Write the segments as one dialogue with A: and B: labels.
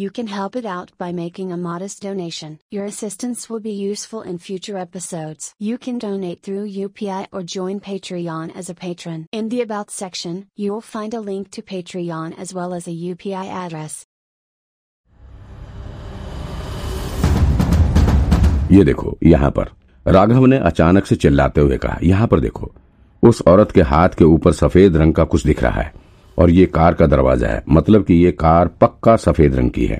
A: you can help it out by making a modest donation. Your assistance will be useful in future episodes. You can donate through UPI or join Patreon as a patron. In the About section, you will find a link to Patreon as well as a UPI address.
B: ये देखो यहाँ पर राघव ने अचानक से चिल्लाते हुए कहा यहाँ पर देखो उस औरत के हाथ के ऊपर सफेद रंग का कुछ दिख रहा है और ये कार का दरवाज़ा है। मतलब कि ये कार पक्का सफ़ेद रंग की है।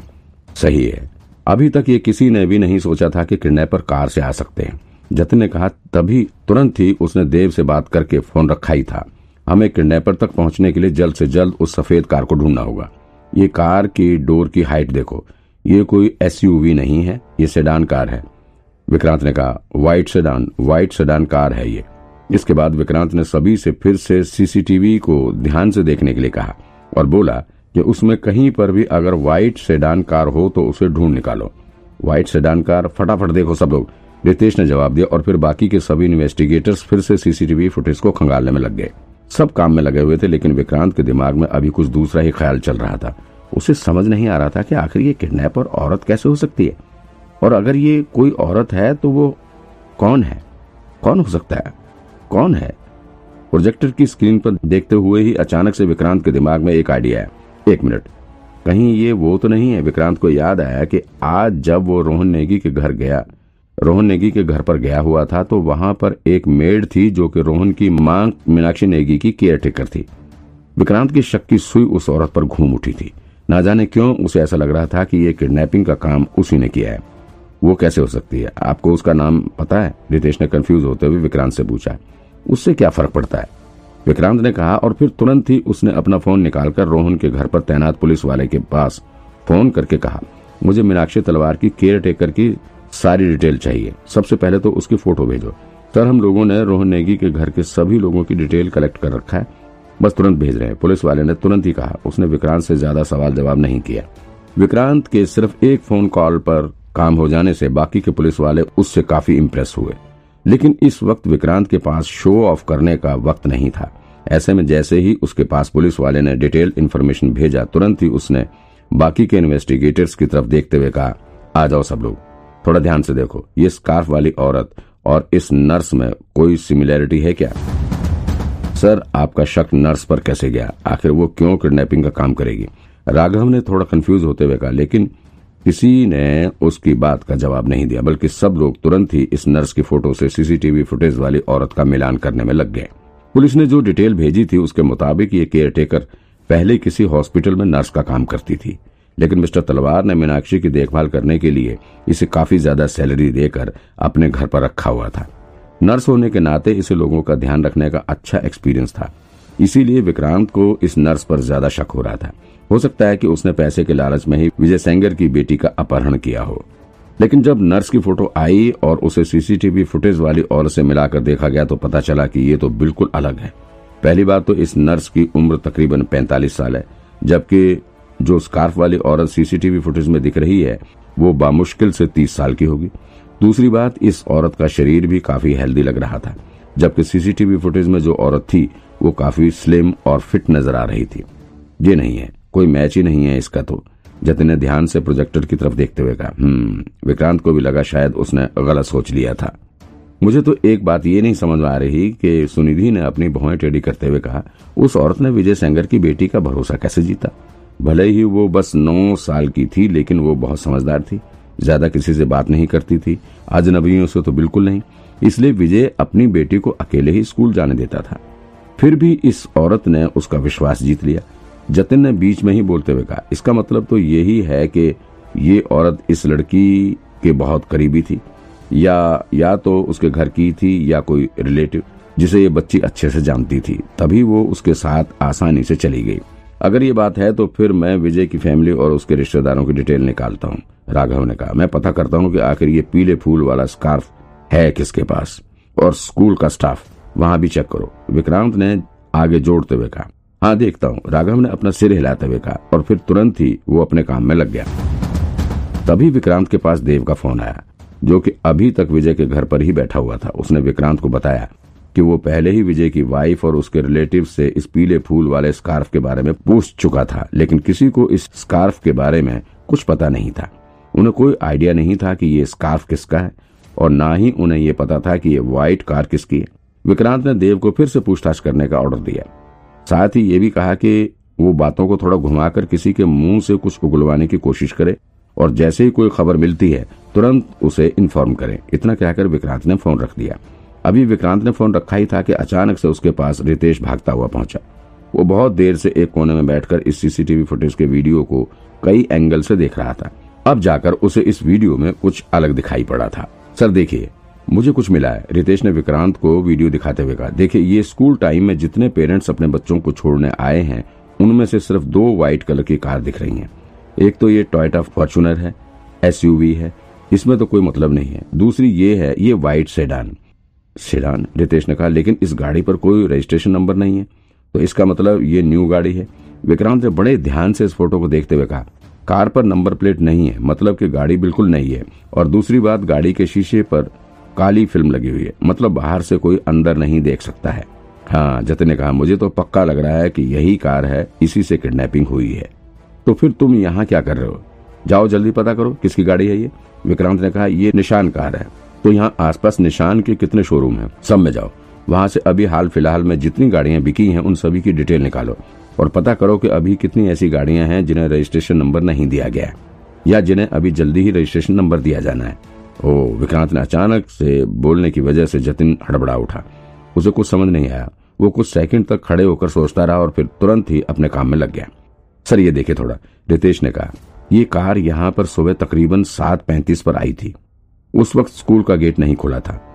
B: सही है। अभी तक ये किसी ने भी नहीं सोचा था कि किडनैपर कार से आ सकते हैं। जतिन ने कहा, तभी तुरंत ही उसने देव से बात करके फ़ोन रखा ही था। हमें किडनैपर तक पहुँचने के लिए जल्द से जल्द उस सफ़ेद कार को ढूंढना होगा। ये कार की डोर की हाइट देखो। ये कोई एसयूवी नहीं है, ये सेडान कार है। विक्रांत ने कहा white sedan white sedan car है ये। इसके बाद विक्रांत ने सभी से फिर से सीसीटीवी को ध्यान से देखने के लिए कहा और बोला कि उसमें कहीं पर भी अगर व्हाइट सेडान कार हो तो उसे ढूंढ निकालो। व्हाइट सेडान कार, फटाफट देखो सब लोग। रितेश ने जवाब दिया और फिर बाकी के सभी इन्वेस्टिगेटर्स फिर से सीसीटीवी फुटेज को खंगालने में लग गए। सब काम में लगे हुए थे, लेकिन विक्रांत के दिमाग में अभी कुछ दूसरा ही ख्याल चल रहा था। उसे समझ नहीं आ रहा था कि आखिर ये किडनैपर औरत कैसे हो सकती है। और अगर ये कोई औरत है तो वो कौन है? कौन हो सकता है? कौन है? प्रोजेक्टर की स्क्रीन पर देखते हुए ही अचानक से विक्रांत के दिमाग में एक आइडिया है। एक मिनट कहीं ये वो तो नहीं है, विक्रांत को याद आया कि आज जब वो रोहन नेगी के घर गया, रोहन नेगी के घर पर गया हुआ था तो वहाँ पर एक मेड थी जो कि रोहन की माँ मीनाक्षी नेगी की केयर टेकर थी। विक्रांत की शक की सुई उस औरत पर घूम उठी थी। ना जाने क्यों उसे ऐसा लग रहा था कि ये किडनैपिंग का काम उसी ने किया है। वो कैसे हो सकती है? आपको उसका नाम पता है? रितेश ने कंफ्यूज होते हुए विक्रांत से पूछा। उससे क्या फ़र्क पड़ता है? विक्रांत ने कहा और फिर तुरंत ही उसने अपना फ़ोन निकालकर रोहन के घर पर तैनात पुलिस वाले के पास फ़ोन करके कहा, मुझे मीनाक्षी तलवार की केयर टेकर की सारी डिटेल चाहिए। सबसे पहले तो उसकी फ़ोटो भेजो। सर, हम लोगों ने रोहन नेगी के घर के सभी लोगों की डिटेल कलेक्ट कर रखा है। बस तुरंत भेज रहे हैं। पुलिस वाले ने तुरंत ही कहा। उसने विक्रांत से ज़्यादा सवाल जवाब नहीं किया। विक्रांत के सिर्फ़ एक फ़ोन कॉल पर काम हो जाने से बाकी के पुलिस वाले उससे काफ़ी इम्प्रेस हुए। लेकिन इस वक्त विक्रांत के पास शो ऑफ़ करने का वक्त नहीं था। ऐसे में जैसे ही उसके पास पुलिस वाले ने डिटेल इन्फॉर्मेशन भेजा, तुरंत ही उसने बाकी के इन्वेस्टिगेटर्स की तरफ़ देखते हुए कहा, आ जाओ सब लोग, थोड़ा ध्यान से देखो, ये स्कार्फ वाली औरत और इस नर्स में कोई सिमिलैरिटी है क्या? सर, आपका शक नर्स पर कैसे गया? आखिर वो क्यों किडनैपिंग का काम करेगी? राघव ने थोड़ा कंफ्यूज होते हुए कहा, लेकिन किसी ने उसकी बात का जवाब नहीं दिया, बल्कि सब लोग तुरंत ही इस नर्स की फ़ोटो से सीसीटीवी फुटेज वाली औरत का मिलान करने में लग गए। पुलिस ने जो डिटेल भेजी थी उसके मुताबिक ये केयर टेकर पहले किसी हॉस्पिटल में नर्स का काम करती थी। लेकिन मिस्टर तलवार ने मीनाक्षी की देखभाल करने के लिए इसे काफ़ी ज़्यादा सैलरी देकर अपने घर पर रखा हुआ था। नर्स होने के नाते इसे लोगों का ध्यान रखने का अच्छा एक्सपीरियंस था। इसीलिए विक्रांत को इस नर्स पर ज़्यादा शक हो रहा था। हो सकता है कि उसने पैसे के लालच में ही विजय सेंगर की बेटी का अपहरण किया हो। लेकिन जब नर्स की फ़ोटो आई और उसे सीसीटीवी फुटेज वाली औरत से मिलाकर देखा गया तो पता चला कि ये तो बिल्कुल अलग है। पहली बात तो इस नर्स की उम्र तकरीबन 45 साल है, जबकि जो स्कार्फ वाली औरत सीसीटीवी फुटेज में दिख रही है, वो बामुश्किल से 30 साल की होगी। दूसरी बात, इस औरत का शरीर भी काफ़ी हेल्दी लग रहा था, जबकि सीसीटीवी फुटेज में जो औरत थी, वो काफ़ी स्लिम और फिट नज़र आ रही थी। ये नहीं है। कोई मैच ही नहीं है इसका तो। जतिन ने ध्यान से प्रोजेक्टर की तरफ़ देखते हुए कहा हम्म विक्रांत को भी लगा शायद उसने गलत सोच लिया था। मुझे तो एक बात ये नहीं समझ आ रही कि सुनिधि ने अपनी भौएँ टेढ़ी करते हुए कहा, उस औरत ने विजय सेंगर की बेटी का भरोसा कैसे जीता? भले ही वो बस नौ साल की थी, लेकिन वो बहुत समझदार थी। ज़्यादा किसी से बात नहीं करती थी। अजनबियों से तो बिल्कुल नहीं। इसलिए विजय अपनी बेटी को अकेले ही स्कूल जाने देता था। फिर भी इस औरत ने उसका विश्वास जीत लिया। जतिन ने बीच में ही बोलते हुए कहा, इसका मतलब तो यही है कि ये औरत इस लड़की के बहुत करीबी थी, या या तो उसके घर की थी, या कोई रिलेटिव, जिसे ये बच्ची अच्छे से जानती थी, तभी वो उसके साथ आसानी से चली गई। अगर ये बात है तो फिर मैं विजय की फैमिली और उसके रिश्तेदारों की डिटेल निकालता हूँ, राघव ने कहा। मैं पता करता हूँ कि आखिर ये पीले फूल वाला स्कार्फ है किसके पास, और स्कूल का स्टाफ, वहाँ भी चेक करो। विक्रांत ने आगे जोड़ते हुए कहा हाँ देखता हूँ। राघव ने अपना सिर हिलाते हुए कहा और फिर तुरंत ही वो अपने काम में लग गया। तभी विक्रांत के पास देव का फ़ोन आया, जो कि अभी तक विजय के घर पर ही बैठा हुआ था। उसने विक्रांत को बताया कि वो पहले ही विजय की वाइफ और उसके रिलेटिव से इस पीले फूल वाले स्कार्फ के बारे में पूछ चुका था, लेकिन किसी को इस स्कार्फ के बारे में कुछ पता नहीं था। उन्हें कोई आइडिया नहीं था कि ये स्कार्फ किसका है, और ना ही उन्हें ये पता था कि ये व्हाइट कार किसकी है। विक्रांत ने देव को फिर से पूछताछ करने का ऑर्डर दिया। साथ ही ये भी कहा कि वो बातों को थोड़ा घुमाकर किसी के मुँह से कुछ उगलवाने की कोशिश करे और जैसे ही कोई खबर मिलती है, तुरंत उसे इन्फॉर्म करें। इतना कहकर विक्रांत ने फ़ोन रख दिया। अभी विक्रांत ने फ़ोन रखा ही था कि अचानक से उसके पास रितेश भागता हुआ पहुँचा। वो बहुत देर से एक कोने में बैठकर इस सीसीटीवी फुटेज के वीडियो को कई एंगल से देख रहा था। अब जाकर उसे इस वीडियो में कुछ अलग दिखाई पड़ा था। सर, देखिए। मुझे कुछ मिला है। रितेश ने विक्रांत को वीडियो दिखाते हुए कहा, देखिए, ये स्कूल टाइम में जितने पेरेंट्स अपने बच्चों को छोड़ने आए हैं, उनमें से सिर्फ़ दो व्हाइट कलर की कार दिख रही हैं। एक तो ये टोयोटा फॉर्चुनर है, एसयूवी है, इसमें तो कोई मतलब नहीं है। दूसरी ये है, ये व्हाइट सेडान। सेडान, रितेश ने कहा, लेकिन इस गाड़ी पर कोई रजिस्ट्रेशन नंबर नहीं है। तो इसका मतलब ये न्यू गाड़ी है। विक्रांत ने बड़े ध्यान से इस फ़ोटो को देखते हुए कहा, कार पर नंबर प्लेट नहीं है मतलब कि गाड़ी बिल्कुल नहीं है। और दूसरी बात, गाड़ी के शीशे पर काली फ़िल्म लगी हुई है। मतलब बाहर से कोई अंदर नहीं देख सकता है। हाँ जतिन ने कहा, मुझे तो पक्का लग रहा है कि यही कार है, इसी से किडनैपिंग हुई है। तो फिर तुम यहाँ क्या कर रहे हो? जाओ जल्दी पता करो, किसकी गाड़ी है ये? विक्रांत ने कहा, ये निशान कार है। तो यहाँ आसपास निशान के कितने शोरूम हैं? सब में जाओ। वहाँ से अभी हाल फ़िलहाल में जितनी गाड़ियाँ बिकी हैं, उन सभी की डिटेल निकालो। और पता करो कि अभी कितनी ऐसी गाड़ियाँ हैं जिन्हें रजिस्ट्रेशन नंबर नहीं दिया गया या जिन्हें अभी जल्दी ही रजिस्ट्रेशन नंबर दिया जाना है। ओ, विक्रांत ने अचानक से बोलने की वजह से जतिन हड़बड़ा उठा। उसे कुछ समझ नहीं आया। वो कुछ सेकंड तक खड़े होकर सोचता रहा और फिर तुरंत ही अपने काम में लग गया। सर, ये देखे थोड़ा, रितेश ने कहा, ये कार यहाँ पर सुबह तकरीबन सात पैंतीस पर आई थी। उस वक्त स्कूल का गेट नहीं खुला था।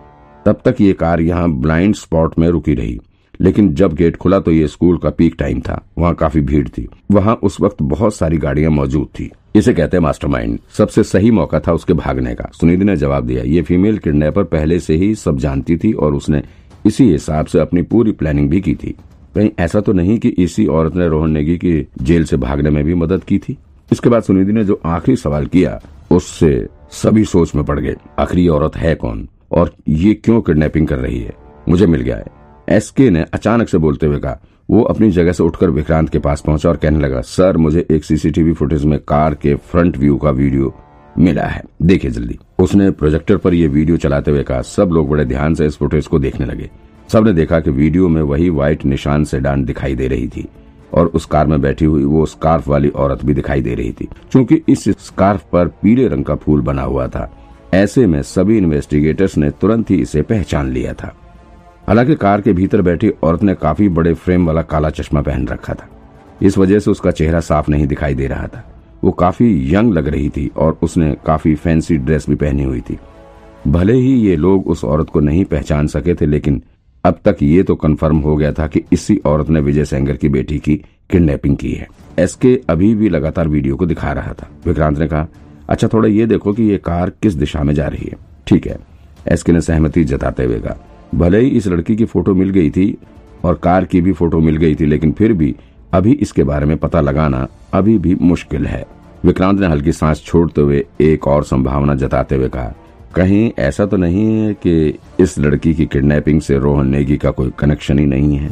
B: तब तक ये कार यहाँ ब्लाइंड स्पॉट में रुकी रही। लेकिन जब गेट खुला तो ये स्कूल का पीक टाइम था, वहाँ काफ़ी भीड़ थी। वहाँ उस वक्त बहुत सारी गाड़ियाँ मौजूद थी। इसे कहते हैं मास्टरमाइंड। सबसे सही मौका था उसके भागने का। सुनिधि ने जवाब दिया, ये फीमेल किडनैपर पहले से ही सब जानती थी और उसने इसी हिसाब से अपनी पूरी प्लानिंग भी की थी। कहीं ऐसा तो नहीं कि इसी औरत ने रोहन नेगी की जेल से भागने में भी मदद की थी? इसके बाद सुनिधि ने जो आखिरी सवाल किया, उससे सभी सोच में पड़ गए, आखिरी औरत है कौन? और ये क्यों किडनैपिंग कर रही है? मुझे मिल गया है। एसके ने अचानक से बोलते हुए कहा, वो अपनी जगह से उठकर विक्रांत के पास पहुँचा और कहने लगा, सर, मुझे एक सीसीटीवी फुटेज में कार के फ्रंट व्यू का वीडियो मिला है। देखिए जल्दी। उसने प्रोजेक्टर पर यह वीडियो चलाते हुए कहा, सब लोग बड़े ध्यान से इस फुटेज को देखने लगे। सबने देखा कि वीडियो में वही व्हाइट निशान से डांड दिखाई दे रही थी और उस कार में बैठी हुई वो स्कार्फ वाली औरत भी दिखाई दे रही थी। क्योंकि इस स्कार्फ पर पीले रंग का फूल बना हुआ था। ऐसे में सभी इन्वेस्टिगेटर्स ने तुरंत ही इसे पहचान लिया था। हालाँकि कार के भीतर बैठी औरत ने काफ़ी बड़े फ्रेम वाला काला चश्मा पहन रखा था। इस वजह से उसका चेहरा साफ़ नहीं दिखाई दे रहा था। वो काफ़ी यंग लग रही थी और उसने काफ़ी फैंसी ड्रेस भी पहनी हुई थी। भले ही ये लोग उस औरत को नहीं पहचान सके थे, लेकिन अब तक ये तो कंफर्म हो गया था कि इसी औरत ने विजय सेंगर की बेटी की किडनैपिंग की है। एसके अभी भी लगातार वीडियो को दिखा रहा था। विक्रांत ने कहा अच्छा थोड़ा ये देखो कि ये कार किस दिशा में जा रही है। ठीक है। एसके ने सहमति जताते हुए कहा भले ही इस लड़की की फ़ोटो मिल गई थी और कार की भी फ़ोटो मिल गई थी, लेकिन फिर भी अभी इसके बारे में पता लगाना अभी भी मुश्किल है। विक्रांत ने हल्की सांस छोड़ते हुए एक और संभावना जताते हुए कहा, कहीं ऐसा तो नहीं है कि इस लड़की की किडनैपिंग से रोहन नेगी का कोई कनेक्शन ही नहीं है?